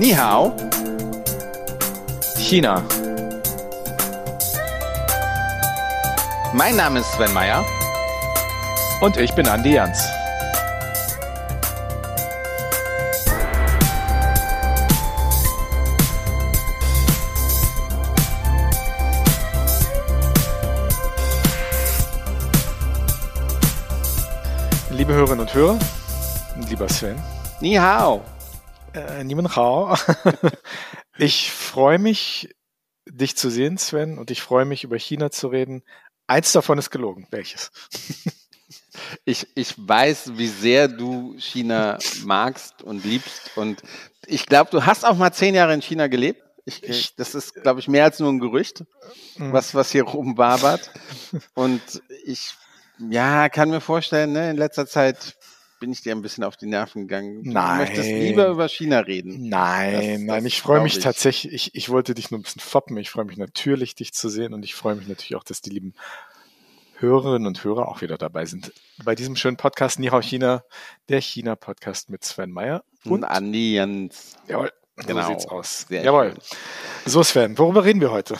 Ni hao. China. Mein Name ist Sven Meyer. Und ich bin Andi Jans. Liebe Hörerinnen und Hörer, lieber Sven. Ni hao. Äh, Niemann Hao. Ich freue mich, dich zu sehen, Sven, und ich freue mich, über China zu reden. Eins davon ist gelogen. Welches? Ich, ich weiß, wie sehr du China magst und liebst. Und ich glaube, du hast auch mal zehn Jahre in China gelebt. Ich, ich, das ist, glaube ich, mehr als nur ein Gerücht, Mhm. was, was hier rumwabert. Und ich, ja, kann mir vorstellen, ne, in letzter Zeit bin ich dir ein bisschen auf die Nerven gegangen. Du Nein. möchtest lieber über China reden. Nein, Das- nein, das ich freue mich ich. tatsächlich, ich, ich wollte dich nur ein bisschen foppen. Ich freue mich natürlich, dich zu sehen und ich freue mich natürlich auch, dass die lieben Hörerinnen und Hörer auch wieder dabei sind. Bei diesem schönen Podcast Nihao China, der China-Podcast mit Sven Meyer. Und Andi Jans. jawohl, Genau. so sieht's aus. Sehr jawohl. schön. So Sven, worüber reden wir heute?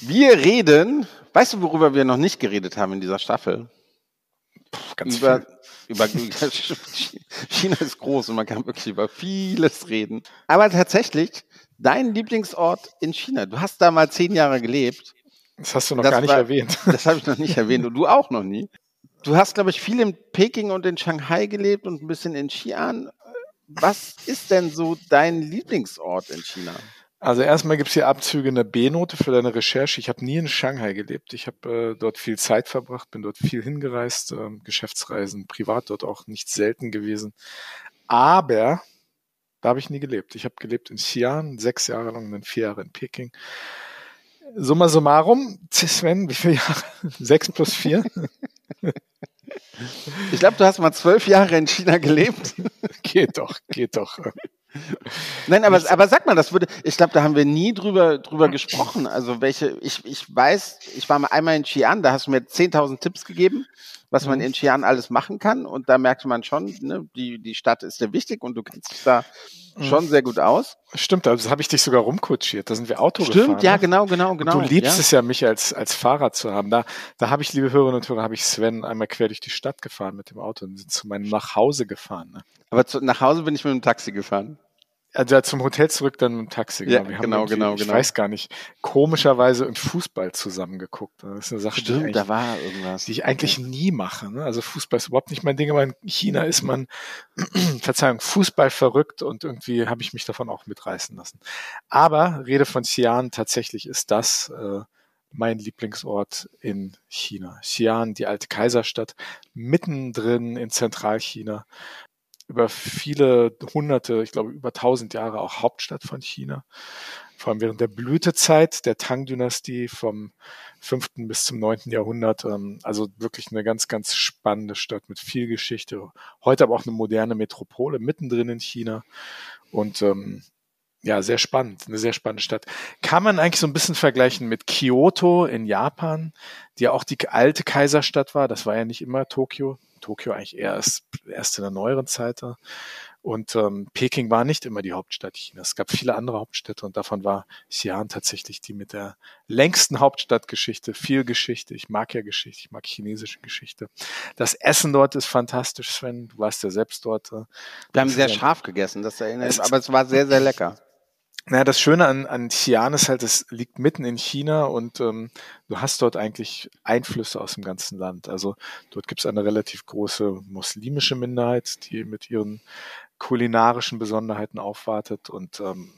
Wir reden, weißt du, worüber wir noch nicht geredet haben in dieser Staffel? Puh, ganz über, viel. Über China ist groß und man kann wirklich über vieles reden. Aber tatsächlich, dein Lieblingsort in China, du hast da mal zehn Jahre gelebt. Das hast du noch das gar nicht war- erwähnt. Das habe ich noch nicht erwähnt und du auch noch nie. Du hast, glaube ich, viel in Peking und in Shanghai gelebt und ein bisschen in Xi'an. Was ist denn so dein Lieblingsort in China? Also erstmal gibt's hier Abzüge in der B-Note für deine Recherche. Ich habe nie in Shanghai gelebt. Ich habe äh, dort viel Zeit verbracht, bin dort viel hingereist, ähm, Geschäftsreisen, privat dort auch nicht selten gewesen. Aber da habe ich nie gelebt. Ich habe gelebt in Xi'an, sechs Jahre lang, und dann vier Jahre in Peking. Summa summarum, Sven, wie viele Jahre? Sechs plus vier? Ich glaube, du hast mal zwölf Jahre in China gelebt. geht doch, geht doch. Nein, aber, aber sag mal, das würde, ich glaube, da haben wir nie drüber, drüber gesprochen. Also welche, ich, ich weiß, ich war mal einmal in Xi'an, da hast du mir 10.000 Tipps gegeben, was man Mhm. in Xi'an alles machen kann. Und da merkte man schon, ne, die, die Stadt ist dir wichtig und du kennst dich da. Schon sehr gut aus. Stimmt, also habe ich dich sogar rumkutschiert. Da sind wir Auto Stimmt, gefahren. ja, ne? genau, genau, Und genau. Du liebst ja. es ja, mich als, als Fahrer zu haben. Da, da habe ich, liebe Hörerinnen und Hörer, habe ich Sven einmal quer durch die Stadt gefahren mit dem Auto und sind zu meinem Nachhause gefahren. Ne? Aber zu, nach Hause bin ich mit dem Taxi gefahren. Also zum Hotel zurück dann mit dem Taxi. Ja, Wir haben genau, genau, Ich genau. weiß gar nicht, komischerweise im Fußball zusammengeguckt. Das ist eine Sache, die, Stimmt, ich da eigentlich, war irgendwas. die ich eigentlich nie mache. Ne? Also Fußball ist überhaupt nicht mein Ding, aber in China ist man, Verzeihung, Fußball verrückt und irgendwie habe ich mich davon auch mitreißen lassen. Aber Rede von Xi'an, tatsächlich ist das äh, mein Lieblingsort in China. Xi'an, die alte Kaiserstadt, mittendrin in Zentralchina. Über viele hunderte, ich glaube über tausend Jahre auch Hauptstadt von China. Vor allem während der Blütezeit der Tang-Dynastie vom 5. bis zum 9. Jahrhundert. Ähm, also wirklich eine ganz, ganz spannende Stadt mit viel Geschichte. Heute aber auch eine moderne Metropole mittendrin in China. Und ähm, ja, sehr spannend, eine sehr spannende Stadt. Kann man eigentlich so ein bisschen vergleichen mit Kyoto in Japan, die ja auch die alte Kaiserstadt war. Das war ja nicht immer Tokio. Tokio eigentlich erst, erst in der neueren Zeit. da. Und ähm, Peking war nicht immer die Hauptstadt Chinas. Es gab viele andere Hauptstädte und davon war Xi'an tatsächlich die mit der längsten Hauptstadtgeschichte. Viel Geschichte. Ich mag ja Geschichte. Ich mag chinesische Geschichte. Das Essen dort ist fantastisch, Sven. Du warst ja selbst dort. äh, Wir haben sehr scharf gegessen, das erinnert Es- aber es war sehr, sehr lecker. Naja, das Schöne an, an Xi'an ist halt, es liegt mitten in China und ähm, du hast dort eigentlich Einflüsse aus dem ganzen Land. Also dort gibt es eine relativ große muslimische Minderheit, die mit ihren kulinarischen Besonderheiten aufwartet und ähm,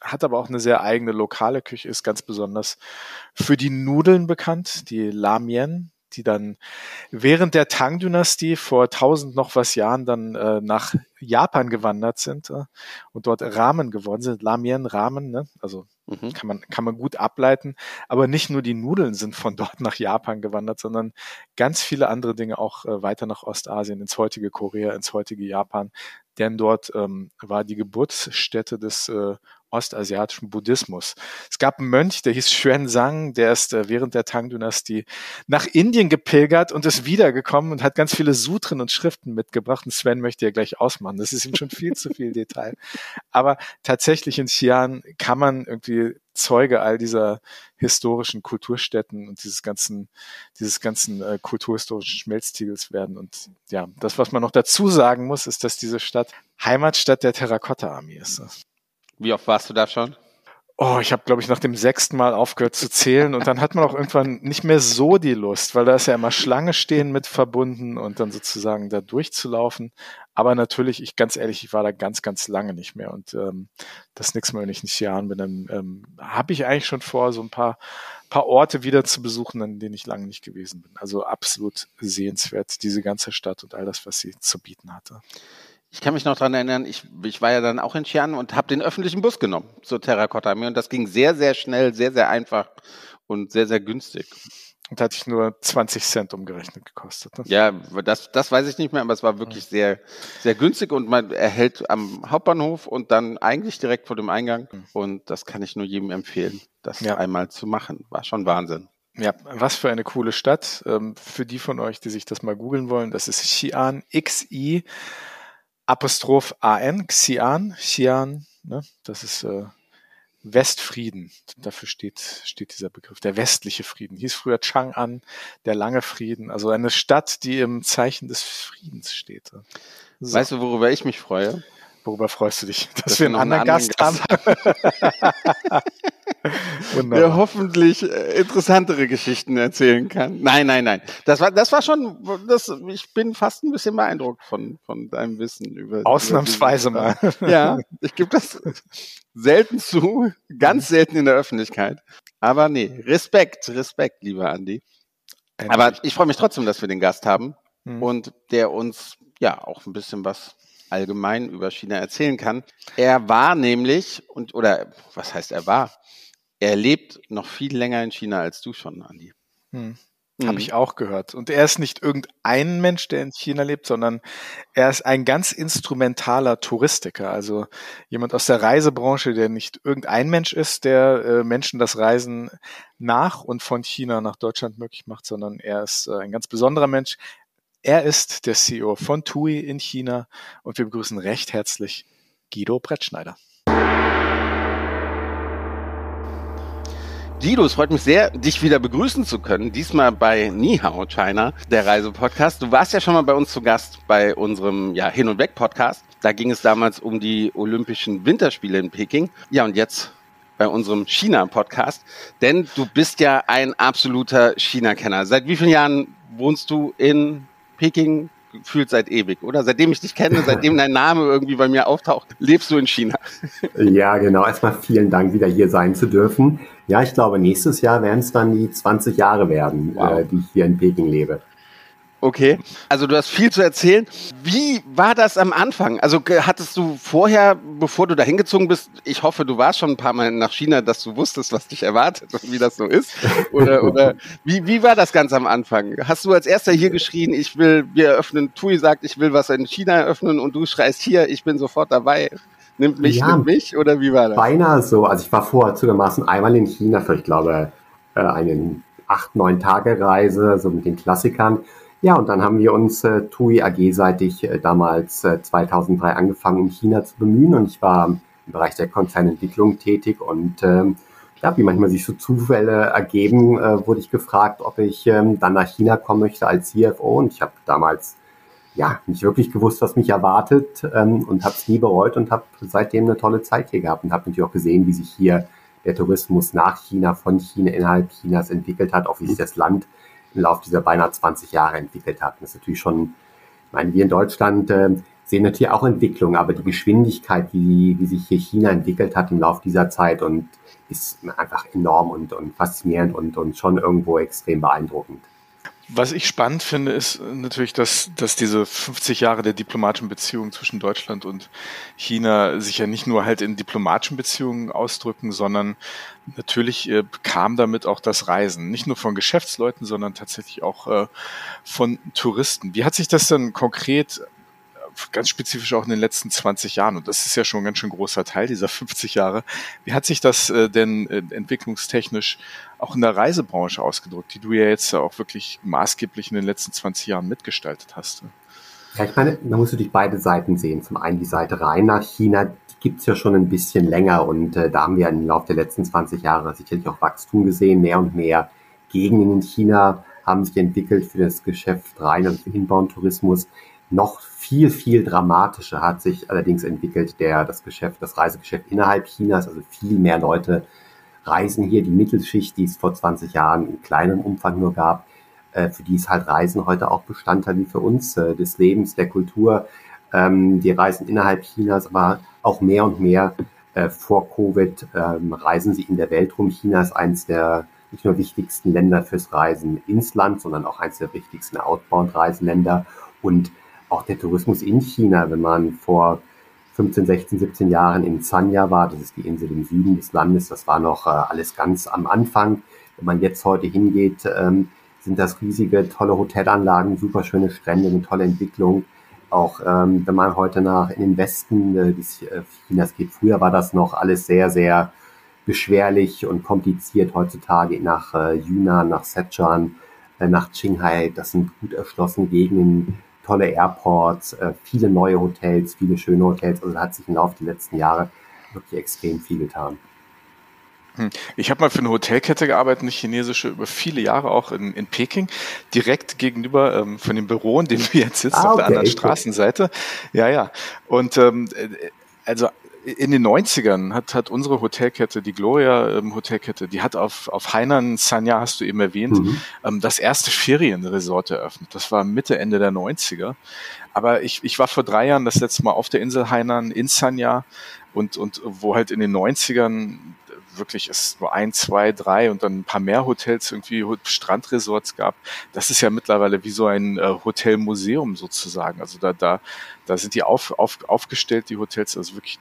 hat aber auch eine sehr eigene lokale Küche, ist ganz besonders für die Nudeln bekannt, die Lamien, die dann während der Tang-Dynastie vor tausend noch was Jahren dann äh, nach Japan gewandert sind äh, und dort Ramen geworden sind. Lamien, Ramen, ne? also Mhm. kann man, kann man gut ableiten. Aber nicht nur die Nudeln sind von dort nach Japan gewandert, sondern ganz viele andere Dinge auch äh, weiter nach Ostasien, ins heutige Korea, ins heutige Japan. denn dort ähm, war die Geburtsstätte des äh, ostasiatischen Buddhismus. Es gab einen Mönch, der hieß Xuanzang, der ist äh, während der Tang-Dynastie nach Indien gepilgert und ist wiedergekommen und hat ganz viele Sutren und Schriften mitgebracht. Und Sven möchte ja gleich ausmachen. Das ist ihm schon viel zu viel Detail. Aber tatsächlich in Xi'an kann man irgendwie Zeuge all dieser historischen Kulturstätten und dieses ganzen, dieses ganzen äh, kulturhistorischen Schmelztiegels werden. Und ja, das, was man noch dazu sagen muss, ist, dass diese Stadt Heimatstadt der Terrakotta-Armee ist. Wie oft warst du da schon? Oh, ich habe, glaube ich, nach dem sechsten Mal aufgehört zu zählen und dann hat man auch irgendwann nicht mehr so die Lust, weil da ist ja immer Schlange stehen mit verbunden und dann sozusagen da durchzulaufen. Aber natürlich, ich ganz ehrlich, ich war da ganz, ganz lange nicht mehr und ähm, das nächste Mal, wenn ich in Jahren bin, dann ähm, habe ich eigentlich schon vor, so ein paar, paar Orte wieder zu besuchen, an denen ich lange nicht gewesen bin. Also absolut sehenswert, diese ganze Stadt und all das, was sie zu bieten hatte. Ich kann mich noch dran erinnern, ich, ich war ja dann auch in Xi'an und habe den öffentlichen Bus genommen zur Terracotta Armee und das ging sehr, sehr schnell, sehr, sehr einfach und sehr, sehr günstig. Und hat sich nur 20 Cent umgerechnet gekostet. Ne? Ja, das, das weiß ich nicht mehr, aber es war wirklich sehr, sehr günstig und man erhält am Hauptbahnhof und dann eigentlich direkt vor dem Eingang. Mhm. Und das kann ich nur jedem empfehlen, das ja. einmal zu machen. War schon Wahnsinn. Ja, was für eine coole Stadt. Ähm, für die von euch, die sich das mal googeln wollen, das ist Xi'an, X-I Apostroph AN, Xi'an, Xi'an, ne? das ist äh, Westfrieden. Dafür steht, steht dieser Begriff. Der westliche Frieden. Hieß früher Chang'an, der lange Frieden. Also eine Stadt, die im Zeichen des Friedens steht. So. Weißt du, worüber ich mich freue? Worüber freust du dich? Dass, Dass wir einen anderen, anderen Gast, Gast haben. der hoffentlich äh, interessantere Geschichten erzählen kann. Nein, nein, nein. Das war, das war schon, das, ich bin fast ein bisschen beeindruckt von, von deinem Wissen über. Ausnahmsweise über mal. Ja, ich gebe das selten zu, ganz selten in der Öffentlichkeit. Aber nee, Respekt, Respekt, lieber Andi. Aber ich freue mich trotzdem, dass wir den Gast haben mhm. und der uns ja auch ein bisschen was allgemein über China erzählen kann. Er war nämlich und oder was heißt er war? Er lebt noch viel länger in China als du schon, Andi. Hm. Habe mhm. ich auch gehört. Und er ist nicht irgendein Mensch, der in China lebt, sondern er ist ein ganz instrumentaler Touristiker. Also jemand aus der Reisebranche, der nicht irgendein Mensch ist, der äh, Menschen das Reisen nach und von China nach Deutschland möglich macht, sondern er ist äh, ein ganz besonderer Mensch. Er ist der CEO von TUI in China und wir begrüßen recht herzlich Guido Brettschneider. Guido, es freut mich sehr, dich wieder begrüßen zu können. Diesmal bei Nihao China, der Reisepodcast. Du warst ja schon mal bei uns zu Gast bei unserem ja, Hin- und Weg-Podcast. Da ging es damals um die Olympischen Winterspiele in Peking. Ja, und jetzt bei unserem China-Podcast. Denn du bist ja ein absoluter China-Kenner. Seit wie vielen Jahren wohnst du in Peking? gefühlt seit ewig, oder? Seitdem ich dich kenne, seitdem dein Name irgendwie bei mir auftaucht, lebst du in China. Ja, genau. Erstmal vielen Dank, wieder hier sein zu dürfen. Ja, ich glaube, nächstes Jahr werden es dann die 20 Jahre werden, wow. äh, die ich hier in Peking lebe. Okay, also du hast viel zu erzählen. Wie war das am Anfang? Also hattest du vorher, bevor du da hingezogen bist, ich hoffe, du warst schon ein paar Mal nach China, dass du wusstest, was dich erwartet und wie das so ist? Oder, oder wie, wie war das ganz am Anfang? Hast du als erster hier geschrien, ich will, wir eröffnen, Tui sagt, ich will was in China eröffnen und du schreist hier, ich bin sofort dabei. Nimmt mich, ja, nimmt mich oder wie war das? Beinahe so. Also ich war vorher zugegebenermaßen einmal in China für, ich glaube, äh, eine acht, neun Tage Reise, so mit den Klassikern. Ja, und dann haben wir uns äh, TUI AG-seitig äh, damals äh, 2003 angefangen, in China zu bemühen. Und ich war im Bereich der Konzernentwicklung tätig. Und ähm, ja, wie manchmal sich so Zufälle ergeben, äh, wurde ich gefragt, ob ich ähm, dann nach China kommen möchte als CFO. Und ich habe damals ja nicht wirklich gewusst, was mich erwartet ähm, und habe es nie bereut und habe seitdem eine tolle Zeit hier gehabt und habe natürlich auch gesehen, wie sich hier der Tourismus nach China, von China, innerhalb Chinas entwickelt hat, auch wie sich das Land im Laufe dieser beinahe 20 Jahre entwickelt hat. das ist natürlich schon, ich meine, wir in Deutschland äh, sehen natürlich auch Entwicklung, aber die Geschwindigkeit, wie, wie sich hier China entwickelt hat im Laufe dieser Zeit und ist einfach enorm und, und faszinierend und, und schon irgendwo extrem beeindruckend. Was ich spannend finde, ist natürlich, dass, dass diese 50 Jahre der diplomatischen Beziehungen zwischen Deutschland und China sich ja nicht nur halt in diplomatischen Beziehungen ausdrücken, sondern natürlich äh, kam damit auch das Reisen. Nicht nur von Geschäftsleuten, sondern tatsächlich auch äh, von Touristen. Wie hat sich das denn konkret ganz spezifisch auch in den letzten 20 Jahren. Und das ist ja schon ein ganz schön großer Teil dieser 50 Jahre. Wie hat sich das äh, denn äh, entwicklungstechnisch auch in der Reisebranche ausgedrückt, die du ja jetzt auch wirklich maßgeblich in den letzten 20 Jahren mitgestaltet hast? Ja, ich meine, da musst du dich beide Seiten sehen. Zum einen die Seite rein nach China, die gibt's ja schon ein bisschen länger und äh, da haben wir im Laufe der letzten 20 Jahre sicherlich auch Wachstum gesehen, mehr und mehr Gegenden in China haben sich entwickelt für das Geschäft rein, also für Inbound-Tourismus. Noch viel, viel dramatischer hat sich allerdings entwickelt der, das Geschäft, das Reisegeschäft innerhalb Chinas. Also viel mehr Leute reisen hier. Die Mittelschicht, die es vor 20 Jahren in kleinem Umfang nur gab, äh, für die ist halt Reisen heute auch Bestandteil wie für uns äh, des Lebens, der Kultur. Ähm, die reisen innerhalb Chinas, aber auch mehr und mehr äh, vor Covid ähm, reisen sie in der Welt rum. China ist eins der nicht nur wichtigsten Länder fürs Reisen ins Land, sondern auch eines der wichtigsten Outbound-Reiseländer. Und auch der Tourismus in China, wenn man vor 15, 16, 17 Jahren in Sanya war, das ist die Insel im Süden des Landes, das war noch äh, alles ganz am Anfang. Wenn man jetzt heute hingeht, ähm, sind das riesige, tolle Hotelanlagen, super schöne Strände, eine tolle Entwicklung. Auch ähm, wenn man heute nach in den Westen äh, des äh, Chinas geht, früher war das noch alles sehr, sehr beschwerlich und kompliziert heutzutage nach äh, Yunnan, nach Sichuan, äh, nach Qinghai. Das sind gut erschlossene Gegenden, tolle Airports, äh, viele neue Hotels, viele schöne Hotels. Also da hat sich im Laufe der letzten Jahre wirklich extrem viel getan. Hm. Ich habe mal für eine Hotelkette gearbeitet, eine chinesische, über viele Jahre auch in, in Peking, direkt gegenüber ähm, von dem Büro, in dem du jetzt sitzt, ah, okay. auf der anderen Straßenseite. Ja, ja. Und ähm, äh, also in den 90ern hat, hat unsere Hotelkette, die Gloria ähm, Hotelkette, die hat auf, auf Hainan Sanya, hast du eben erwähnt, mhm. ähm, das erste Ferienresort eröffnet. Das war Mitte, Ende der 90er. Aber ich, ich war vor drei Jahren das letzte Mal auf der Insel Hainan in Sanya und, und wo halt in den 90ern wirklich es nur ein, zwei, drei und dann ein paar mehr Hotels, irgendwie Strandresorts gab. Das ist ja mittlerweile wie so ein äh, Hotelmuseum sozusagen. Also da, da, da sind die auf, auf, aufgestellt, die Hotels, also wirklich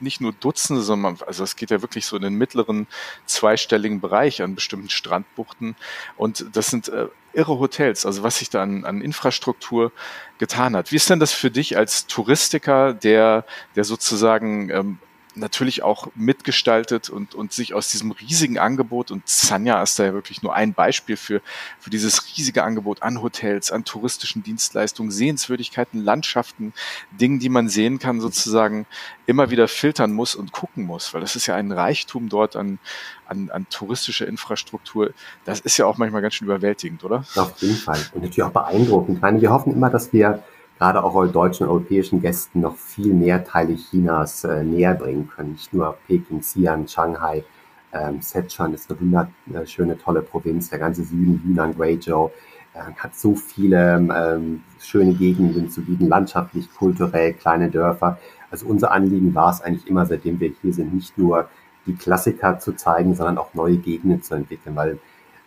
nicht nur Dutzende, sondern also es geht ja wirklich so in den mittleren zweistelligen Bereich an bestimmten Strandbuchten. Und das sind äh, irre Hotels, also was sich da an, an Infrastruktur getan hat. Wie ist denn das für dich als Touristiker, der, der sozusagen ähm, natürlich auch mitgestaltet und, und sich aus diesem riesigen Angebot, und Sanya ist da ja wirklich nur ein Beispiel für, für dieses riesige Angebot an Hotels, an touristischen Dienstleistungen, Sehenswürdigkeiten, Landschaften, Dingen, die man sehen kann, sozusagen immer wieder filtern muss und gucken muss, weil das ist ja ein Reichtum dort an, an, an touristischer Infrastruktur. Das ist ja auch manchmal ganz schön überwältigend, oder? Auf jeden Fall. Und natürlich auch beeindruckend. Ich meine, wir hoffen immer, dass wir gerade auch deutschen und europäischen Gästen noch viel mehr Teile Chinas äh, näher bringen können. Nicht nur Peking, Xi'an, Shanghai, ähm, Sichuan ist eine wunderschöne, tolle Provinz. Der ganze Süden, Yunnan, Guizhou, äh, hat so viele ähm, schöne Gegenden zu bieten, landschaftlich, kulturell, kleine Dörfer. Also unser Anliegen war es eigentlich immer, seitdem wir hier sind, nicht nur die Klassiker zu zeigen, sondern auch neue Gegenden zu entwickeln, weil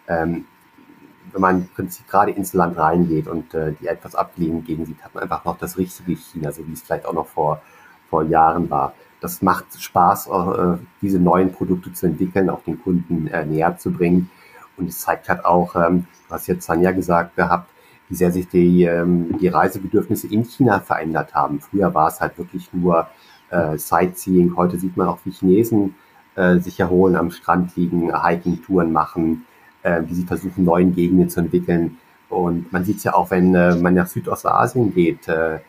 ähm, wenn man im Prinzip gerade ins Land reingeht und äh, die etwas abgelegenen Gegend sieht, hat man einfach noch das richtige China, so wie es vielleicht auch noch vor, vor Jahren war. Das macht Spaß, äh, diese neuen Produkte zu entwickeln, auch den Kunden äh, näher zu bringen. Und es zeigt halt auch, ähm, hast jetzt Sanja gesagt gehabt, wie sehr sich die, ähm, die Reisebedürfnisse in China verändert haben. Früher war es halt wirklich nur äh, Sightseeing. Heute sieht man auch, wie Chinesen äh, sich erholen, am Strand liegen, Hiking-Touren machen, äh, wie sie versuchen, neuen Gegenden zu entwickeln. Und man sieht es ja auch, wenn äh, man nach Südostasien geht, äh,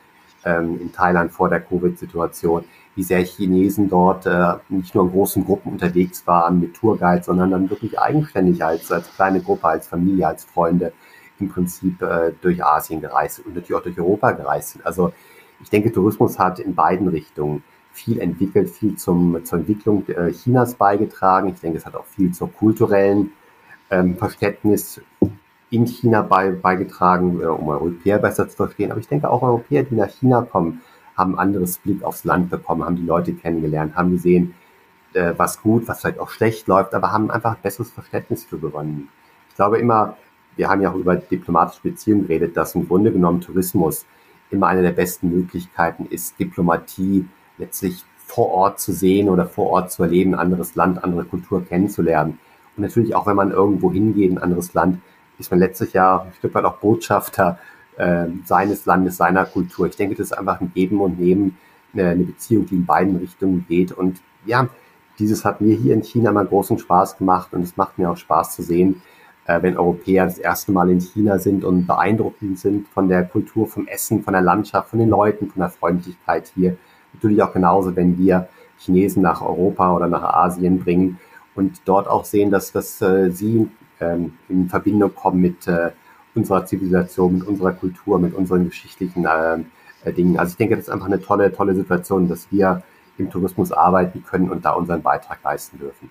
ähm, in Thailand vor der Covid-Situation, wie sehr Chinesen dort äh, nicht nur in großen Gruppen unterwegs waren mit Tourguides, sondern dann wirklich eigenständig als, als kleine Gruppe, als Familie, als Freunde im Prinzip äh, durch Asien gereist und natürlich auch durch Europa gereist sind. Also ich denke, Tourismus hat in beiden Richtungen viel entwickelt, viel zum, zur Entwicklung äh, Chinas beigetragen. Ich denke, es hat auch viel zur kulturellen ähm, Verständnis in China bei, beigetragen, äh, um Europäer besser zu verstehen. Aber ich denke auch Europäer, die nach China kommen, haben ein anderes Blick aufs Land bekommen, haben die Leute kennengelernt, haben gesehen, äh, was gut, was vielleicht auch schlecht läuft, aber haben einfach ein besseres Verständnis für gewonnen. Ich glaube immer, wir haben ja auch über diplomatische Beziehungen geredet, dass im Grunde genommen Tourismus immer eine der besten Möglichkeiten ist, Diplomatie letztlich vor Ort zu sehen oder vor Ort zu erleben, anderes Land, andere Kultur kennenzulernen. Und natürlich auch, wenn man irgendwo hingeht, ein anderes Land, ist man letztlich ja ein Stück weit auch Botschafter äh, seines Landes, seiner Kultur. Ich denke, das ist einfach ein Geben und Nehmen, eine, eine Beziehung, die in beiden Richtungen geht. Und ja, dieses hat mir hier in China mal großen Spaß gemacht und es macht mir auch Spaß zu sehen, äh, wenn Europäer das erste Mal in China sind und beeindruckend sind von der Kultur, vom Essen, von der Landschaft, von den Leuten, von der Freundlichkeit hier. Natürlich auch genauso, wenn wir Chinesen nach Europa oder nach Asien bringen und dort auch sehen, dass, dass äh, sie ähm, in Verbindung kommen mit äh, unserer Zivilisation, mit unserer Kultur, mit unseren geschichtlichen äh, äh, Dingen. Also ich denke, das ist einfach eine tolle, tolle Situation, dass wir im Tourismus arbeiten können und da unseren Beitrag leisten dürfen.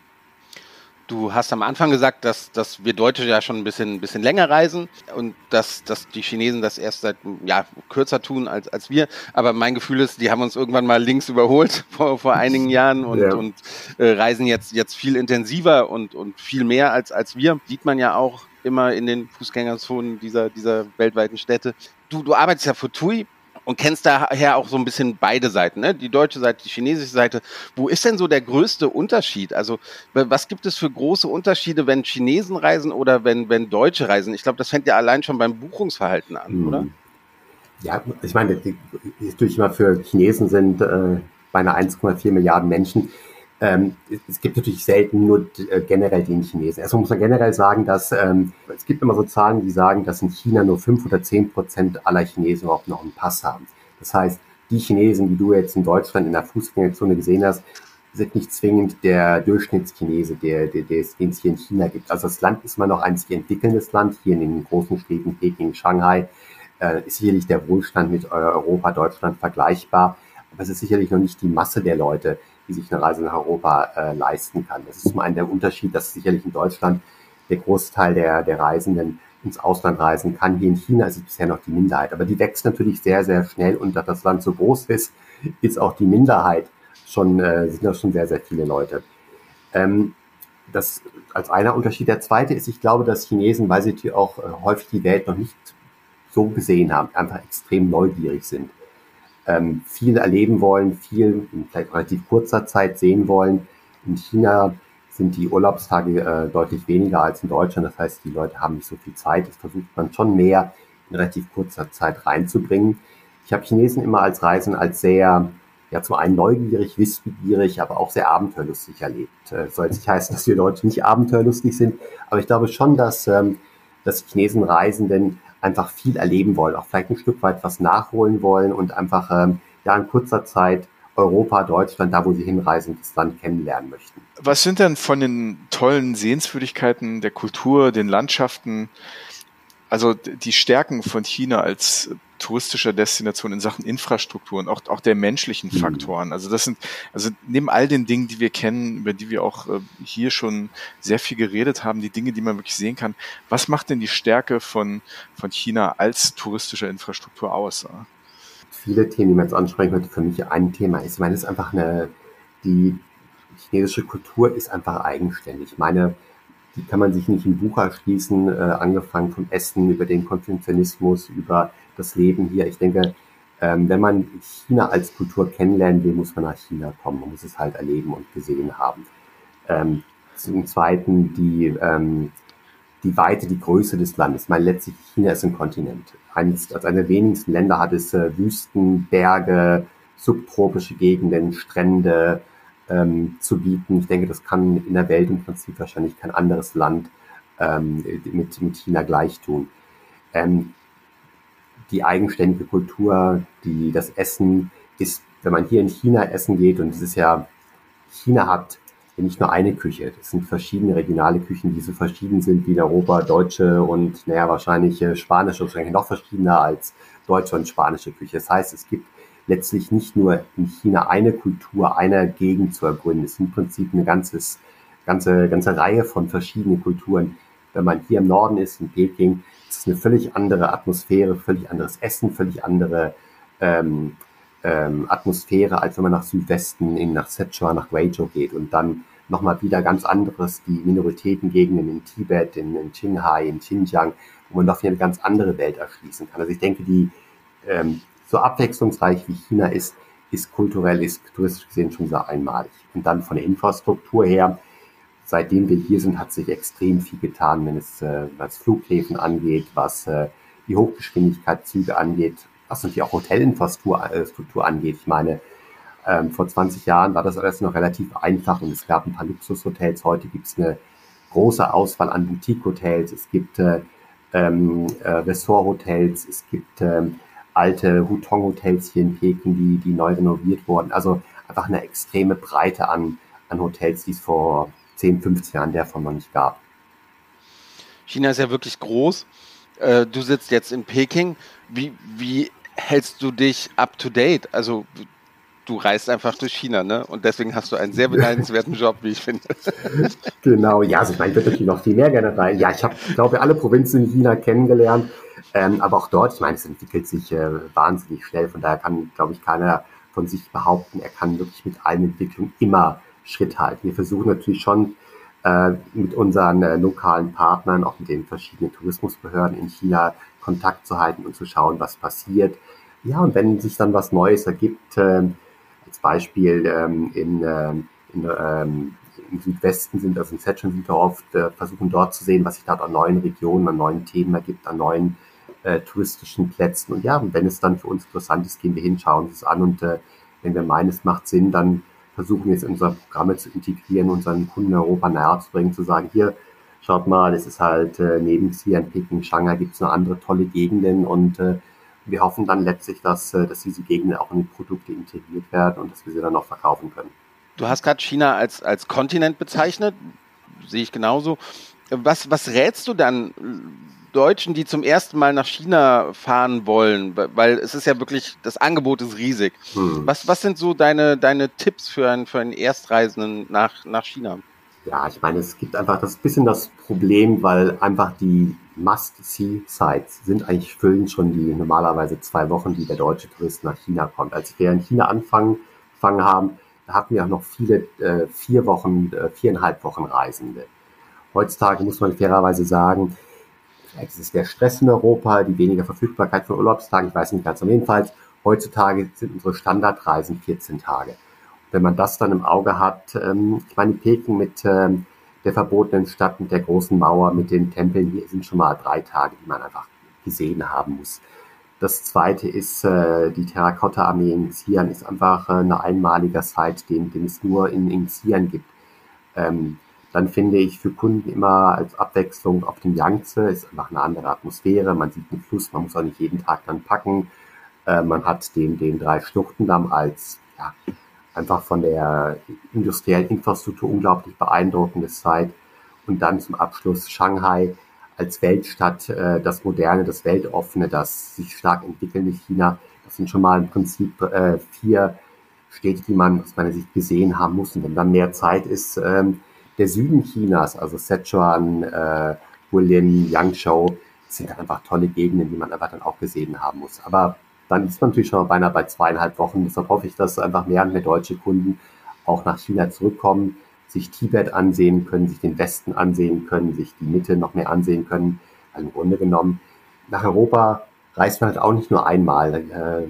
Du hast am Anfang gesagt, dass, dass wir Deutsche ja schon ein bisschen, ein bisschen länger reisen und dass, dass die Chinesen das erst seit ja, kürzer tun als, als wir. Aber mein Gefühl ist, die haben uns irgendwann mal links überholt vor, vor einigen Jahren und, ja. und äh, reisen jetzt, jetzt viel intensiver und, und viel mehr als, als wir. Sieht man ja auch immer in den Fußgängerzonen dieser, dieser weltweiten Städte. Du, du arbeitest ja für TUI und kennst daher auch so ein bisschen beide Seiten, ne? die deutsche Seite, die chinesische Seite. Wo ist denn so der größte Unterschied? Also was gibt es für große Unterschiede, wenn Chinesen reisen oder wenn, wenn Deutsche reisen? Ich glaube, das fängt ja allein schon beim Buchungsverhalten an, hm. oder? Ja, ich meine, die, natürlich immer für Chinesen sind äh, beinahe 1,4 Milliarden Menschen ähm, es gibt natürlich selten nur äh, generell den Chinesen. Erstmal muss man generell sagen, dass ähm, es gibt immer so Zahlen, die sagen, dass in China nur fünf oder zehn Prozent aller Chinesen überhaupt noch einen Pass haben. Das heißt, die Chinesen, die du jetzt in Deutschland in der Fußgängerzone gesehen hast, sind nicht zwingend der Durchschnittschinese, der, der, der, den es hier in China gibt. Also das Land ist immer noch ein sich entwickelndes Land. Hier in den großen Städten Peking, Shanghai äh, ist sicherlich der Wohlstand mit Europa, Deutschland vergleichbar. Aber es ist sicherlich noch nicht die Masse der Leute, die sich eine Reise nach Europa äh, leisten kann. Das ist zum einen der Unterschied, dass sicherlich in Deutschland der Großteil der, der Reisenden ins Ausland reisen kann. Hier in China ist es bisher noch die Minderheit. Aber die wächst natürlich sehr, sehr schnell und da das Land so groß ist, ist auch die Minderheit schon, äh, sind das schon sehr, sehr viele Leute. Ähm, das als einer Unterschied. Der zweite ist, ich glaube, dass Chinesen, weil sie auch äh, häufig die Welt noch nicht so gesehen haben, einfach extrem neugierig sind ähm, viel erleben wollen, viel in vielleicht relativ kurzer Zeit sehen wollen. In China sind die Urlaubstage äh, deutlich weniger als in Deutschland. Das heißt, die Leute haben nicht so viel Zeit. Das versucht man schon mehr in relativ kurzer Zeit reinzubringen. Ich habe Chinesen immer als Reisen als sehr, ja, zum einen neugierig, wissbegierig, aber auch sehr abenteuerlustig erlebt. Äh, soll jetzt nicht heißen, dass wir Deutsche nicht abenteuerlustig sind, aber ich glaube schon, dass, ähm, dass Chinesen Reisenden einfach viel erleben wollen, auch vielleicht ein Stück weit was nachholen wollen und einfach ähm, ja in kurzer Zeit Europa, Deutschland, da wo sie hinreisen, das Land kennenlernen möchten. Was sind denn von den tollen Sehenswürdigkeiten der Kultur, den Landschaften, also die Stärken von China als touristischer Destination in Sachen Infrastruktur und auch, auch der menschlichen mhm. Faktoren. Also das sind, also neben all den Dingen, die wir kennen, über die wir auch äh, hier schon sehr viel geredet haben, die Dinge, die man wirklich sehen kann, was macht denn die Stärke von, von China als touristischer Infrastruktur aus? Viele Themen, die man jetzt ansprechen könnte, für mich ein Thema ist, ich meine, es ist einfach eine, die chinesische Kultur ist einfach eigenständig. Ich meine, die kann man sich nicht im Buch erschließen, äh, angefangen vom Essen über den Konfuzianismus, über das Leben hier. Ich denke, ähm, wenn man China als Kultur kennenlernen will, muss man nach China kommen. Man muss es halt erleben und gesehen haben. Ähm, zum Zweiten die, ähm, die Weite, die Größe des Landes. Ich meine, letztlich China ist ein Kontinent. Eines, als einer der wenigsten Länder hat es äh, Wüsten, Berge, subtropische Gegenden, Strände zu bieten. Ich denke, das kann in der Welt im Prinzip wahrscheinlich kein anderes Land mit, mit China gleich tun. Ähm, die eigenständige Kultur, die das Essen ist, wenn man hier in China essen geht, und es ist ja, China hat nicht nur eine Küche, das sind verschiedene regionale Küchen, die so verschieden sind wie in Europa, deutsche und naja, wahrscheinlich äh, spanische, wahrscheinlich noch verschiedener als deutsche und spanische Küche. Das heißt, es gibt letztlich nicht nur in China eine Kultur, eine Gegend zu ergründen. Es ist im Prinzip eine ganzes, ganze, ganze Reihe von verschiedenen Kulturen. Wenn man hier im Norden ist, in Peking, es ist eine völlig andere Atmosphäre, völlig anderes Essen, völlig andere ähm, ähm, Atmosphäre, als wenn man nach Südwesten, in, nach Sichuan, nach Guizhou geht und dann nochmal wieder ganz anderes, die Minoritätengegenden in Tibet, in, in Qinghai, in Xinjiang, wo man doch eine ganz andere Welt erschließen kann. Also ich denke, die ähm, so abwechslungsreich wie China ist, ist kulturell, ist touristisch gesehen schon sehr einmalig. Und dann von der Infrastruktur her, seitdem wir hier sind, hat sich extrem viel getan, wenn es äh, was Flughäfen angeht, was äh, die Hochgeschwindigkeitszüge angeht, was natürlich auch Hotelinfrastruktur angeht. Ich meine, ähm, vor 20 Jahren war das alles noch relativ einfach und es gab ein paar Luxushotels. Heute gibt es eine große Auswahl an Boutique-Hotels. Es gibt äh, ähm, äh, Resort-Hotels, es gibt ähm, alte Hutong-Hotels hier in Peking, die, die neu renoviert wurden. Also einfach eine extreme Breite an, an Hotels, die es vor 10, 15 Jahren davon noch nicht gab. China ist ja wirklich groß. Äh, du sitzt jetzt in Peking. Wie, wie hältst du dich up to date? Also du reist einfach durch China, ne? Und deswegen hast du einen sehr beneidenswerten Job, wie ich finde. Genau, ja, also ich meine, ich würde natürlich noch viel mehr gerne rein. Ja, ich habe, glaube ich, alle Provinzen in China kennengelernt. Ähm, aber auch dort, ich meine, es entwickelt sich äh, wahnsinnig schnell. Von daher kann, glaube ich, keiner von sich behaupten, er kann wirklich mit allen Entwicklungen immer Schritt halten. Wir versuchen natürlich schon äh, mit unseren äh, lokalen Partnern, auch mit den verschiedenen Tourismusbehörden in China Kontakt zu halten und zu schauen, was passiert. Ja, und wenn sich dann was Neues ergibt, äh, als Beispiel ähm, in, ähm, in, ähm, im Südwesten sind, also in Szechuan sind wir oft, äh, versuchen dort zu sehen, was sich dort an neuen Regionen, an neuen Themen ergibt, an neuen äh, touristischen Plätzen. Und ja, und wenn es dann für uns interessant ist, gehen wir hin, schauen uns es an und äh, wenn wir meinen, es macht Sinn, dann versuchen es in unsere Programme zu integrieren, unseren Kunden in Europa nahe zu bringen, zu sagen, hier, schaut mal, es ist halt äh, neben Xi'an, Peking, Shanghai gibt es noch andere tolle Gegenden und äh, wir hoffen dann letztlich, dass, äh, dass diese Gegenden auch in die Produkte integriert werden und dass wir sie dann auch verkaufen können. Du hast gerade China als, als Kontinent bezeichnet, sehe ich genauso. Was, was rätst du dann Deutschen, die zum ersten Mal nach China fahren wollen? Weil es ist ja wirklich, das Angebot ist riesig. Hm. Was, was sind so deine, deine Tipps für einen, für einen Erstreisenden nach, nach China? Ja, ich meine, es gibt einfach das bisschen das Problem, weil einfach die Must-See-Sites sind eigentlich füllen schon die normalerweise zwei Wochen, die der deutsche Tourist nach China kommt. Als wir in China anfangen, angefangen haben, hatten wir auch noch viele äh, vier Wochen, äh, viereinhalb Wochen Reisende. Heutzutage muss man fairerweise sagen, vielleicht ist es der Stress in Europa, die weniger Verfügbarkeit von Urlaubstagen, ich weiß nicht ganz, aber jedenfalls heutzutage sind unsere Standardreisen 14 Tage. wenn man das dann im Auge hat, ähm, ich meine, Peking mit ähm, der verbotenen Stadt, mit der großen Mauer, mit den Tempeln, hier sind schon mal drei Tage, die man einfach gesehen haben muss. Das zweite ist, äh, die Terrakotta-Armee in Xi'an ist einfach äh, eine einmaliger Site, den, den es nur in, in Xi'an gibt. Ähm, dann finde ich für Kunden immer als Abwechslung auf dem Yangtze ist einfach eine andere Atmosphäre. Man sieht den Fluss, man muss auch nicht jeden Tag dann packen. Äh, man hat den, den Drei-Schluchtendamm als ja, einfach von der industriellen Infrastruktur unglaublich beeindruckende Site. Und dann zum Abschluss Shanghai als Weltstadt, äh, das Moderne, das Weltoffene, das sich stark entwickelnde China. Das sind schon mal im Prinzip äh, vier Städte, die man aus meiner Sicht gesehen haben muss. Und wenn dann mehr Zeit ist, ähm, der Süden Chinas, also Sichuan, äh, Hualien, Yangzhou, sind einfach tolle Gegenden, die man einfach dann auch gesehen haben muss. Aber dann ist man natürlich schon beinahe bei zweieinhalb Wochen. Deshalb hoffe ich, dass einfach mehr und mehr deutsche Kunden auch nach China zurückkommen, sich Tibet ansehen können, sich den Westen ansehen können, sich die Mitte noch mehr ansehen können. Also im Grunde genommen, nach Europa reist man halt auch nicht nur einmal. Äh,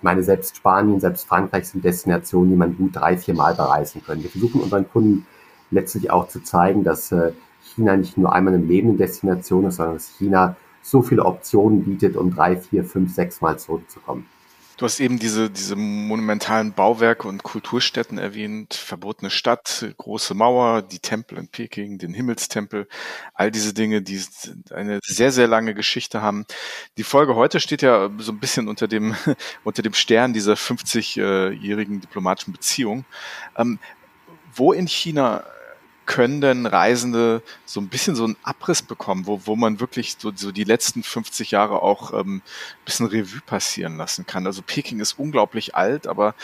meine, selbst Spanien, selbst Frankreich sind Destinationen, die man gut drei, vier Mal bereisen können. Wir versuchen unseren Kunden letztlich auch zu zeigen, dass äh, China nicht nur einmal im Leben eine Destination ist, sondern dass China so viele Optionen bietet, um drei, vier, fünf, sechs Mal zurückzukommen. Du hast eben diese, diese monumentalen Bauwerke und Kulturstätten erwähnt, verbotene Stadt, große Mauer, die Tempel in Peking, den Himmelstempel, all diese Dinge, die eine sehr, sehr lange Geschichte haben. Die Folge heute steht ja so ein bisschen unter dem, unter dem Stern dieser 50-jährigen diplomatischen Beziehung. Ähm, wo in China können denn Reisende so ein bisschen so einen Abriss bekommen, wo, wo man wirklich so, so die letzten 50 Jahre auch ähm, bisschen Revue passieren lassen kann. Also Peking ist unglaublich alt, aber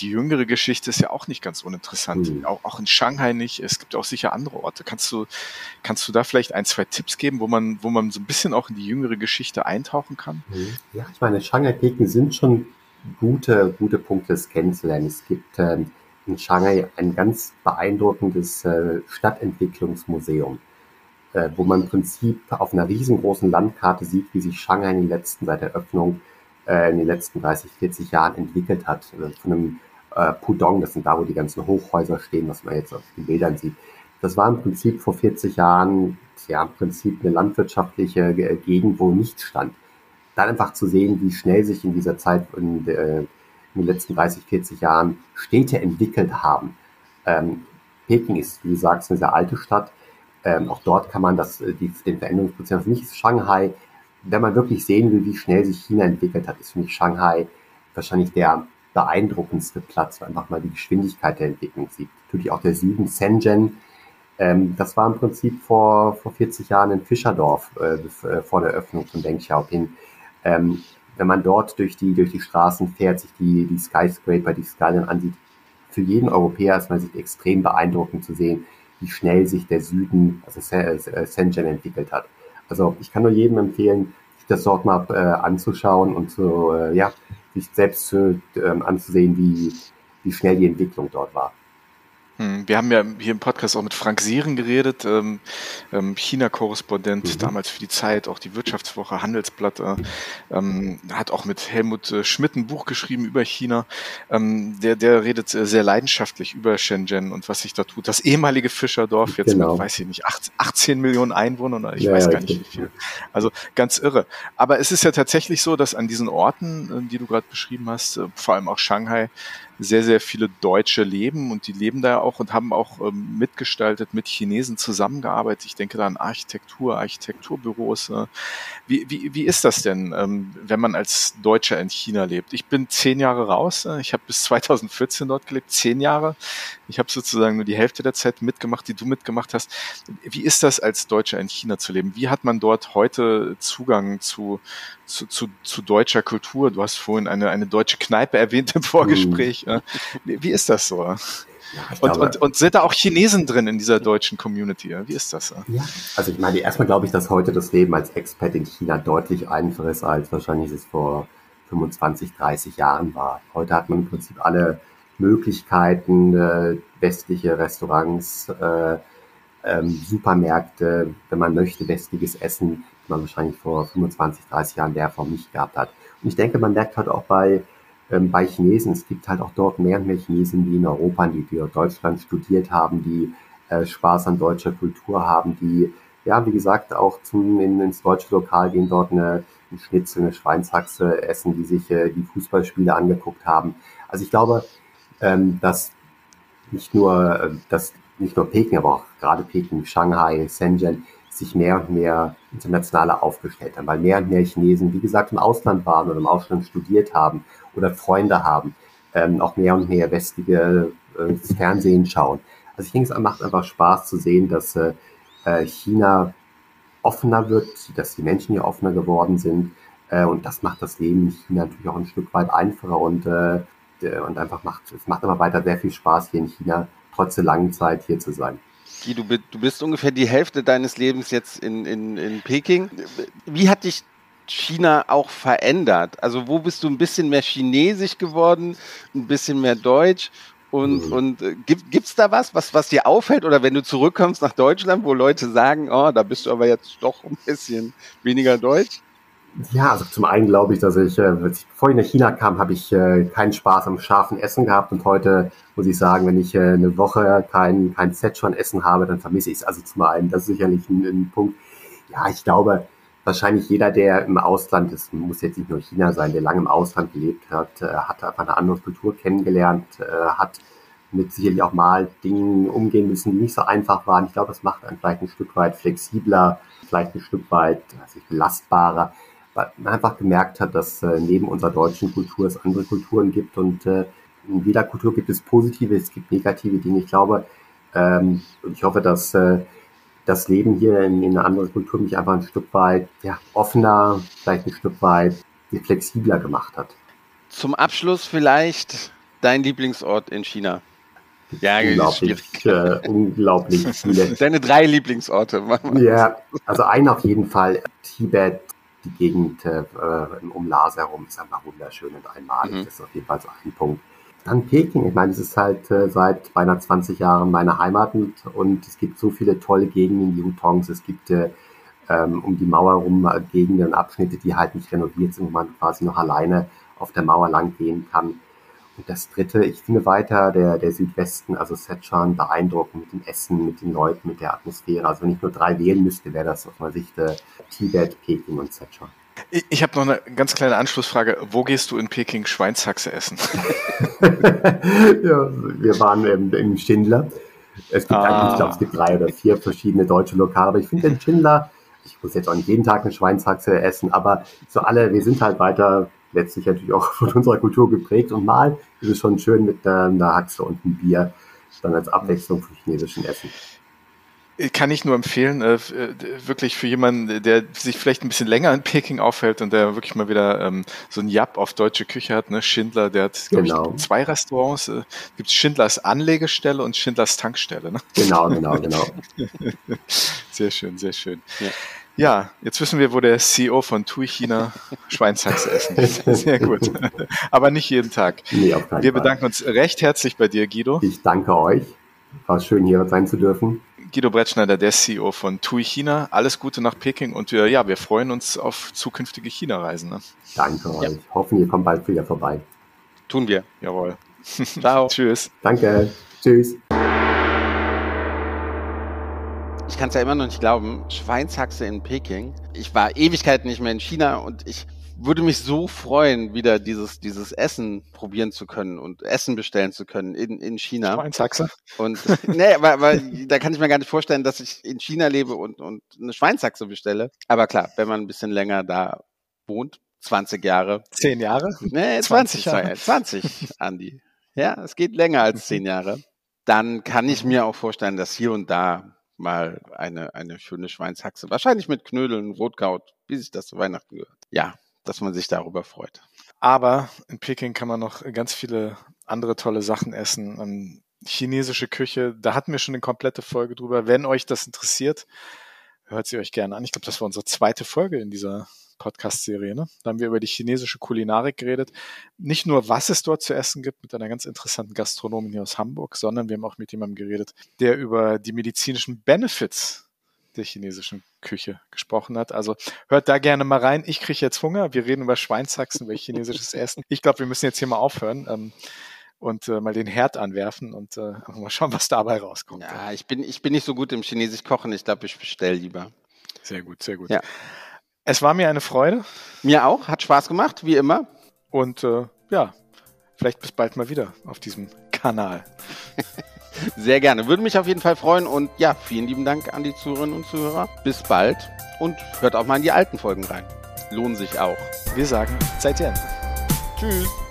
die jüngere Geschichte ist ja auch nicht ganz uninteressant. Mhm. Auch, auch in Shanghai nicht. Es gibt auch sicher andere Orte. Kannst du, kannst du da vielleicht ein, zwei Tipps geben, wo man, wo man so ein bisschen auch in die jüngere Geschichte eintauchen kann? Mhm. Ja, ich meine, Shanghai, Peking sind schon gute, gute Punkte, das kennenzulernen. Es gibt ähm, in Shanghai ein ganz beeindruckendes äh, Stadtentwicklungsmuseum, äh, wo man im Prinzip auf einer riesengroßen Landkarte sieht, wie sich Shanghai in den letzten, seit der Öffnung, äh, in den letzten 30, 40 Jahren entwickelt hat. Von einem Pudong, das sind da, wo die ganzen Hochhäuser stehen, was man jetzt auf den Bildern sieht, Das war im Prinzip vor 40 Jahren, ja, im Prinzip eine landwirtschaftliche Gegend, wo nichts stand. Dann einfach zu sehen, wie schnell sich in dieser Zeit, in, äh, in den letzten 30, 40 Jahren Städte entwickelt haben. Ähm, Peking ist, wie du sagst, eine sehr alte Stadt. Ähm, auch dort kann man das, äh, die, den Veränderungsprozess, für mich ist Shanghai, wenn man wirklich sehen will, wie schnell sich China entwickelt hat, ist für mich Shanghai wahrscheinlich der beeindruckendste Platz, weil einfach mal die Geschwindigkeit der Entwicklung sieht. Natürlich auch der Süden, Shenzhen, ähm, das war im Prinzip vor, vor 40 Jahren in Fischerdorf äh, äh, vor der Öffnung von Deng Xiaoping. Ähm, wenn man dort durch die, durch die Straßen fährt, sich die, die Skyscraper, die Skyline ansieht, für jeden Europäer ist man sich extrem beeindruckend zu sehen, wie schnell sich der Süden, also äh, Shenzhen entwickelt hat. Also ich kann nur jedem empfehlen, sich das dort mal äh, anzuschauen und zu, äh, ja, sich selbst zu, ähm, anzusehen, wie, wie schnell die Entwicklung dort war. Hm, wir haben ja hier im Podcast auch mit Frank Sieren geredet, ähm, ähm, China-Korrespondent, mhm. damals für die Zeit, auch die Wirtschaftswoche, Handelsblatt, äh, ähm, hat auch mit Helmut äh, Schmidt ein Buch geschrieben über China. Ähm, der, der redet äh, sehr leidenschaftlich über Shenzhen und was sich da tut. Das ehemalige Fischerdorf, jetzt genau. mit, weiß ich nicht, 18 Millionen Einwohnern oder ich ja, weiß gar nicht wie viel. Also ganz irre. Aber es ist ja tatsächlich so, dass an diesen Orten, äh, die du gerade beschrieben hast, vor allem auch Shanghai, sehr, sehr viele Deutsche leben und die leben da auch und haben auch ähm, mitgestaltet, mit Chinesen zusammengearbeitet. Ich denke da an Architektur, Architekturbüros. Äh. Wie, wie, wie ist das denn, ähm, wenn man als Deutscher in China lebt? Ich bin zehn Jahre raus. Äh, ich habe bis 2014 dort gelebt, zehn Jahre. Ich habe sozusagen nur die Hälfte der Zeit mitgemacht, die du mitgemacht hast. Wie ist das als Deutscher in China zu leben? Wie hat man dort heute Zugang zu, zu, zu, zu deutscher Kultur? Du hast vorhin eine, eine deutsche Kneipe erwähnt im Vorgespräch. Mhm. Wie, ist das so? Ja, und, glaube, und, und sind da auch Chinesen drin in dieser deutschen Community? Wie ist das? Ja, also ich meine, erstmal glaube ich, dass heute das Leben als Expat in China deutlich einfacher ist, als wahrscheinlich es vor 25, 30 Jahren war. Heute hat man im Prinzip alle Möglichkeiten, äh, westliche Restaurants, äh, ähm, Supermärkte, wenn man möchte, westliches Essen, die man wahrscheinlich vor 25, 30 Jahren der Form nicht gehabt hat. Und ich denke, man merkt halt auch bei, ähm, bei Chinesen, es gibt halt auch dort mehr und mehr Chinesen, die in Europa, die, die Deutschland studiert haben, die äh, Spaß an deutscher Kultur haben, die, ja, wie gesagt, auch zum, in, ins deutsche Lokal gehen, dort eine, ein Schnitzel, eine Schweinshaxe essen, die sich äh, die Fußballspiele angeguckt haben. Also ich glaube, ähm, dass nicht nur, äh, dass nicht nur Peking, aber auch gerade Peking, Shanghai, Shenzhen sich mehr und mehr internationaler aufgestellt haben, weil mehr und mehr Chinesen, wie gesagt, im Ausland waren oder im Ausland studiert haben oder Freunde haben, ähm, auch mehr und mehr westliche äh, Fernsehen schauen. Also ich denke, es macht einfach Spaß zu sehen, dass äh, äh, China offener wird, dass die Menschen hier offener geworden sind. Äh, und das macht das Leben in China natürlich auch ein Stück weit einfacher und, äh, und einfach macht, es macht immer weiter sehr viel Spaß hier in China, trotz der langen Zeit hier zu sein. Du, du bist ungefähr die Hälfte deines Lebens jetzt in, in, in Peking. Wie hat dich China auch verändert? Also wo bist du ein bisschen mehr chinesisch geworden, ein bisschen mehr deutsch? Und, mhm. und äh, gibt es da was, was, was dir auffällt? Oder wenn du zurückkommst nach Deutschland, wo Leute sagen, oh, da bist du aber jetzt doch ein bisschen weniger deutsch? Ja, also zum einen glaube ich, dass ich, äh, bevor ich nach China kam, habe ich äh, keinen Spaß am scharfen Essen gehabt und heute muss ich sagen, wenn ich äh, eine Woche kein, kein Szechuan Essen habe, dann vermisse ich es. Also zum einen, das ist sicherlich ein, ein Punkt. Ja, ich glaube, wahrscheinlich jeder, der im Ausland ist, muss jetzt nicht nur China sein, der lange im Ausland gelebt hat, äh, hat einfach eine andere Kultur kennengelernt, äh, hat mit sicherlich auch mal Dingen umgehen müssen, die nicht so einfach waren. Ich glaube, das macht einen vielleicht ein Stück weit flexibler, vielleicht ein Stück weit also belastbarer weil man einfach gemerkt hat, dass äh, neben unserer deutschen Kultur es andere Kulturen gibt und äh, in jeder Kultur gibt es positive, es gibt negative Dinge. Ich glaube, ähm, und ich hoffe, dass äh, das Leben hier in, in einer anderen Kultur mich einfach ein Stück weit ja, offener, vielleicht ein Stück weit flexibler gemacht hat. Zum Abschluss vielleicht dein Lieblingsort in China. Ja, unglaublich, äh, unglaublich viele. Deine drei Lieblingsorte. Ja, also einen auf jeden Fall Tibet, die Gegend äh, um Lhasa herum ist einfach wunderschön und einmalig. Mhm. Das ist auf jeden Fall so ein Punkt. Dann Peking. Ich meine, es ist halt äh, seit beinahe 20 Jahren meine Heimat und, und es gibt so viele tolle Gegenden, die Hutongs, es gibt äh, ähm, um die Mauer herum äh, Gegenden und Abschnitte, die halt nicht renoviert sind, wo man quasi noch alleine auf der Mauer lang gehen kann. Und das dritte, ich finde weiter der, der Südwesten, also Sichuan, beeindruckend mit dem Essen, mit den Leuten, mit der Atmosphäre. Also wenn ich nur drei wählen müsste, wäre das aus meiner Sicht äh, Tibet, Peking und Sichuan. Ich, ich habe noch eine ganz kleine Anschlussfrage. Wo gehst du in Peking Schweinshaxe essen? ja, wir waren im, im Schindler. Es gibt ah. eigentlich, ich glaube, es gibt drei oder vier verschiedene deutsche Lokale, aber ich finde den Schindler, ich muss jetzt auch nicht jeden Tag eine Schweinshaxe essen, aber so alle, wir sind halt weiter letztlich natürlich auch von unserer Kultur geprägt und mal ist es schon schön mit einer Haxe und einem Bier dann als Abwechslung für chinesischen Essen. Kann ich nur empfehlen, äh, äh, wirklich für jemanden, der sich vielleicht ein bisschen länger in Peking aufhält und der wirklich mal wieder ähm, so ein Jap auf deutsche Küche hat. Ne? Schindler, der hat, glaube genau. ich, zwei Restaurants. Äh, gibt Schindlers Anlegestelle und Schindlers Tankstelle. Ne? Genau, genau, genau. sehr schön, sehr schön. Ja. Ja, jetzt wissen wir, wo der CEO von TUI China Schweinshaxe essen ist. Sehr gut. Aber nicht jeden Tag. Nee, auf keinen wir bedanken Fall. uns recht herzlich bei dir, Guido. Ich danke euch. War schön, hier sein zu dürfen. Guido Brettschneider, der CEO von TUI China. Alles Gute nach Peking und wir, ja, wir freuen uns auf zukünftige China-Reisen. Ne? Danke ja. euch. Hoffen, ihr kommt bald wieder vorbei. Tun wir. Jawohl. Ciao. Tschüss. Danke. Tschüss. Ich kann es ja immer noch nicht glauben. Schweinshaxe in Peking. Ich war Ewigkeiten nicht mehr in China und ich würde mich so freuen, wieder dieses, dieses Essen probieren zu können und Essen bestellen zu können in, in China. Schweinshaxe. Und nee, weil, weil da kann ich mir gar nicht vorstellen, dass ich in China lebe und, und eine Schweinshaxe bestelle. Aber klar, wenn man ein bisschen länger da wohnt, 20 Jahre. 10 Jahre? Nee, 20, 20 Jahre. 20, Andi. Ja, es geht länger als 10 Jahre. Dann kann ich mir auch vorstellen, dass hier und da mal eine, eine schöne Schweinshaxe, wahrscheinlich mit Knödeln, Rotkraut, wie sich das zu Weihnachten gehört. Ja, dass man sich darüber freut. Aber in Peking kann man noch ganz viele andere tolle Sachen essen. Ähm, chinesische Küche, da hatten wir schon eine komplette Folge drüber. Wenn euch das interessiert, hört sie euch gerne an. Ich glaube, das war unsere zweite Folge in dieser Podcast-Serie. Ne? Da haben wir über die chinesische Kulinarik geredet. Nicht nur, was es dort zu essen gibt, mit einer ganz interessanten Gastronomin hier aus Hamburg, sondern wir haben auch mit jemandem geredet, der über die medizinischen Benefits der chinesischen Küche gesprochen hat. Also hört da gerne mal rein. Ich kriege jetzt Hunger. Wir reden über Schweinshaxen, über chinesisches Essen. Ich glaube, wir müssen jetzt hier mal aufhören. Ähm, und äh, mal den Herd anwerfen und äh, mal schauen, was dabei rauskommt. Ja, ich bin, ich bin nicht so gut im Chinesisch kochen. Ich glaube, ich bestelle lieber. Sehr gut, sehr gut. Ja. Es war mir eine Freude. Mir auch. Hat Spaß gemacht, wie immer. Und äh, ja, vielleicht bis bald mal wieder auf diesem Kanal. Sehr gerne. Würde mich auf jeden Fall freuen. Und ja, vielen lieben Dank an die Zuhörerinnen und Zuhörer. Bis bald und hört auch mal in die alten Folgen rein. Lohnen sich auch. Wir sagen, seid ihr. Tschüss.